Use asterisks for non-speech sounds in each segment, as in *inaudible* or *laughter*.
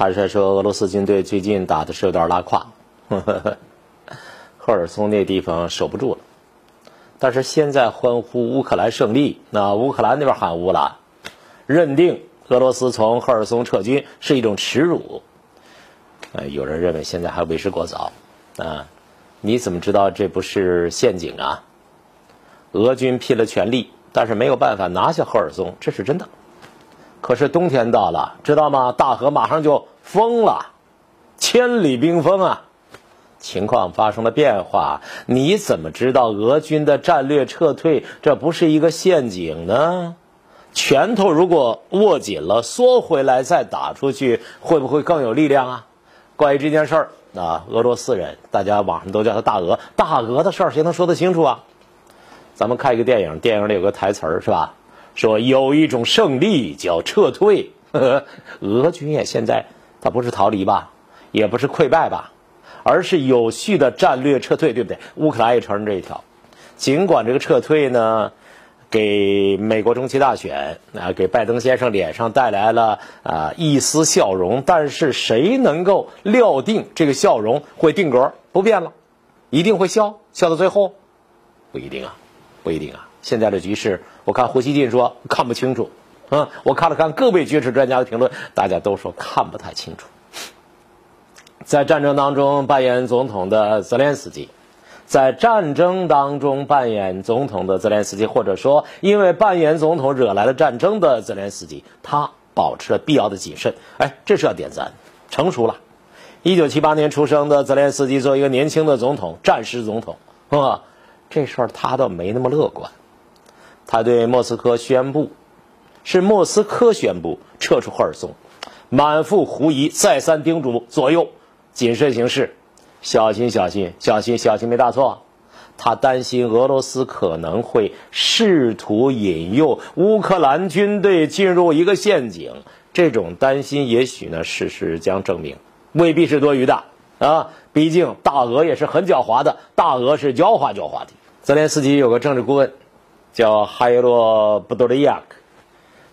坦率说，俄罗斯军队最近打的是有点拉胯，*laughs* 赫尔松那地方守不住了。但是现在欢呼乌克兰胜利，那乌克兰那边喊乌了，认定俄罗斯从赫尔松撤军是一种耻辱。呃，有人认为现在还为时过早，啊，你怎么知道这不是陷阱啊？俄军拼了全力，但是没有办法拿下赫尔松，这是真的。可是冬天到了，知道吗？大河马上就封了，千里冰封啊！情况发生了变化，你怎么知道俄军的战略撤退这不是一个陷阱呢？拳头如果握紧了，缩回来再打出去，会不会更有力量啊？关于这件事儿啊，俄罗斯人大家网上都叫他大俄，大俄的事儿谁能说得清楚啊？咱们看一个电影，电影里有个台词儿是吧？说有一种胜利叫撤退。呵 *laughs* 呵俄军也现在他不是逃离吧，也不是溃败吧？而是有序的战略撤退，对不对？乌克兰也承认这一条。尽管这个撤退呢，给美国中期大选啊，给拜登先生脸上带来了啊一丝笑容，但是谁能够料定这个笑容会定格不变了，一定会笑笑到最后？不一定啊，不一定啊。现在的局势，我看胡锡进说看不清楚，啊，我看了看各位军事专家的评论，大家都说看不太清楚。在战争当中扮演总统的泽连斯基，在战争当中扮演总统的泽连斯基，或者说因为扮演总统惹来了战争的泽连斯基，他保持了必要的谨慎。哎，这是要点赞，成熟了。一九七八年出生的泽连斯基，作为一个年轻的总统，战时总统，啊，这事儿他倒没那么乐观。他对莫斯科宣布，是莫斯科宣布撤出赫尔松，满腹狐疑，再三叮嘱左右。谨慎行事，小心小心小心小心，没大错。他担心俄罗斯可能会试图引诱乌克兰军队进入一个陷阱。这种担心，也许呢，事实将证明未必是多余的啊。毕竟大俄也是很狡猾的，大俄是狡猾狡猾的。泽连斯基有个政治顾问，叫哈耶洛布多利亚克，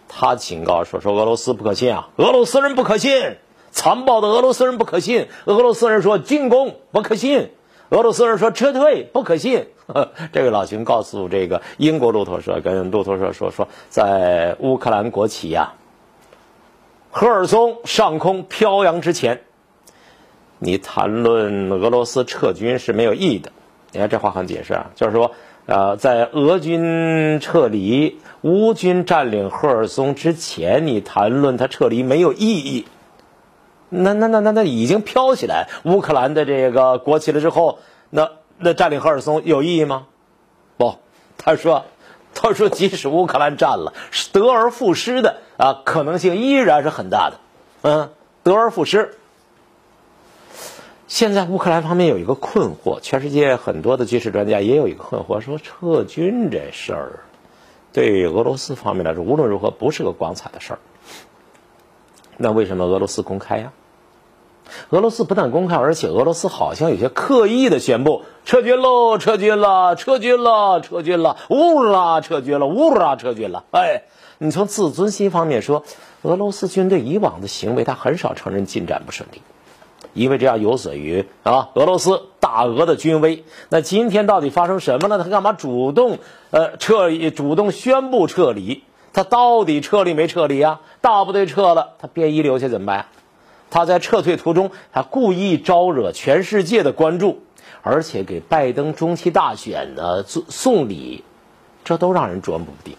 他警告说：“说俄罗斯不可信啊，俄罗斯人不可信。”残暴的俄罗斯人不可信，俄罗斯人说进攻不可信，俄罗斯人说撤退不可信。呵 *laughs* 这位老兄告诉这个英国路透社跟路透社说说，在乌克兰国旗呀，赫尔松上空飘扬之前，你谈论俄罗斯撤军是没有意义的。你看这话很解释啊，就是说，呃，在俄军撤离、乌军占领赫尔松之前，你谈论他撤离没有意义。那那那那那已经飘起来乌克兰的这个国旗了之后，那那占领赫尔松有意义吗？不，他说，他说即使乌克兰占了，得而复失的啊可能性依然是很大的，嗯，得而复失。现在乌克兰方面有一个困惑，全世界很多的军事专家也有一个困惑，说撤军这事儿，对俄罗斯方面来说，无论如何不是个光彩的事儿。那为什么俄罗斯公开呀？俄罗斯不但公开，而且俄罗斯好像有些刻意的宣布撤军喽，撤军了，撤军了，撤军了，乌拉撤军了，乌拉撤军了。哎，你从自尊心方面说，俄罗斯军队以往的行为，他很少承认进展不顺利，因为这样有损于啊俄罗斯大俄的军威。那今天到底发生什么了？他干嘛主动呃撤，主动宣布撤离？他到底撤离没撤离啊？大部队撤了，他便衣留下怎么办？他在撤退途中，他故意招惹全世界的关注，而且给拜登中期大选呢送送礼，这都让人琢磨不定。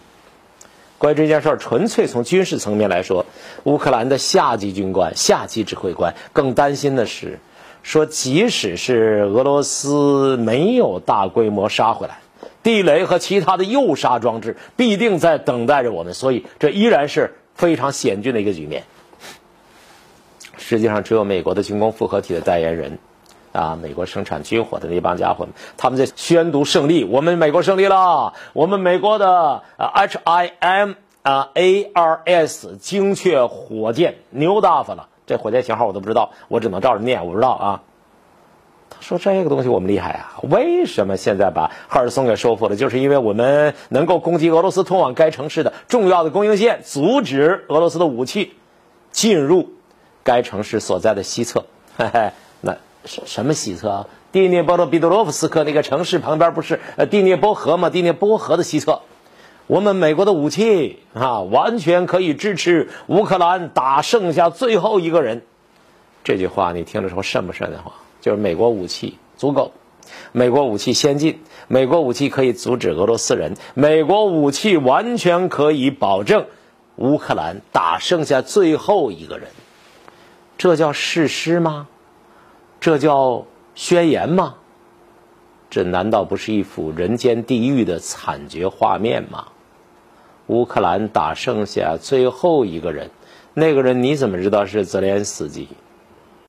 关于这件事儿，纯粹从军事层面来说，乌克兰的下级军官、下级指挥官更担心的是，说即使是俄罗斯没有大规模杀回来。地雷和其他的诱杀装置必定在等待着我们，所以这依然是非常险峻的一个局面。实际上，只有美国的军工复合体的代言人，啊，美国生产军火的那帮家伙，他们在宣读胜利，我们美国胜利了，我们美国的 H I M 啊 A R S 精确火箭牛大发了，这火箭型号我都不知道，我只能照着念，我不知道啊。他说这个东西我们厉害啊！为什么现在把哈尔松给收复了？就是因为我们能够攻击俄罗斯通往该城市的重要的供应线，阻止俄罗斯的武器进入该城市所在的西侧。嘿嘿，什什么西侧啊？第聂波罗彼得罗夫斯克那个城市旁边不是呃第聂波河吗？第聂波河的西侧，我们美国的武器啊，完全可以支持乌克兰打剩下最后一个人。这句话你听着时候瘆不瘆得慌？就是美国武器足够，美国武器先进，美国武器可以阻止俄罗斯人，美国武器完全可以保证乌克兰打剩下最后一个人。这叫誓师吗？这叫？宣言吗？这难道不是一幅人间地狱的惨绝画面吗？乌克兰打剩下最后一个人，那个人你怎么知道是泽连斯基？